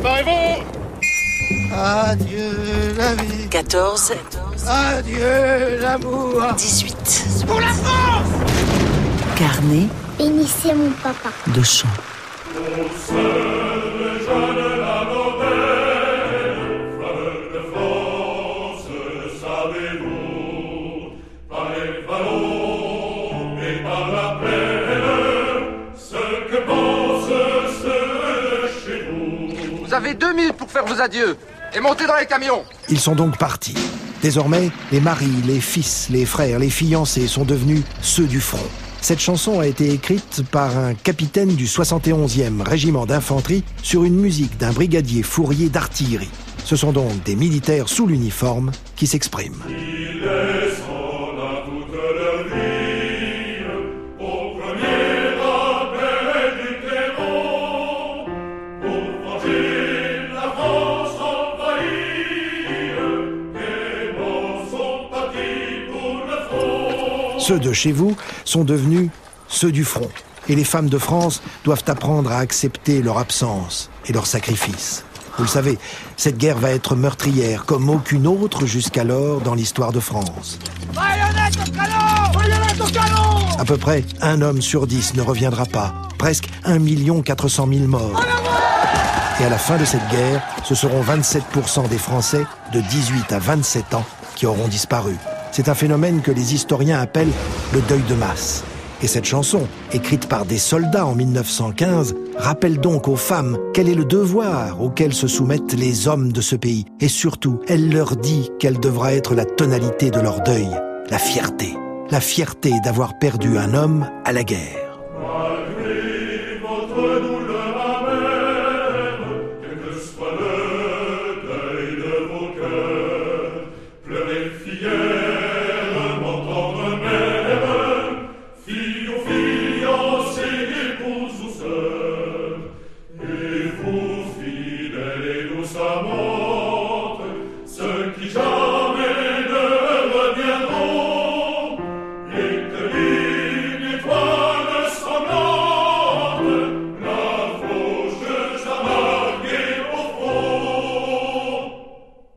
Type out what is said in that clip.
Préparez-vous Adieu la vie. 14. Adieu l'amour. 18. Pour la France Carnet Bénissez mon papa. de chant. Vous avez deux minutes pour faire vos adieux et monter dans les camions. Ils sont donc partis. Désormais, les maris, les fils, les frères, les fiancés sont devenus ceux du front. Cette chanson a été écrite par un capitaine du 71e régiment d'infanterie sur une musique d'un brigadier fourrier d'artillerie. Ce sont donc des militaires sous l'uniforme qui s'expriment. Ceux de chez vous sont devenus ceux du front. Et les femmes de France doivent apprendre à accepter leur absence et leur sacrifice. Vous le savez, cette guerre va être meurtrière comme aucune autre jusqu'alors dans l'histoire de France. Canon À peu près un homme sur dix ne reviendra pas. Presque 1 400 000 morts. Et à la fin de cette guerre, ce seront 27% des Français de 18 à 27 ans qui auront disparu. C'est un phénomène que les historiens appellent le deuil de masse. Et cette chanson, écrite par des soldats en 1915, rappelle donc aux femmes quel est le devoir auquel se soumettent les hommes de ce pays. Et surtout, elle leur dit quelle devra être la tonalité de leur deuil, la fierté. La fierté d'avoir perdu un homme à la guerre. John.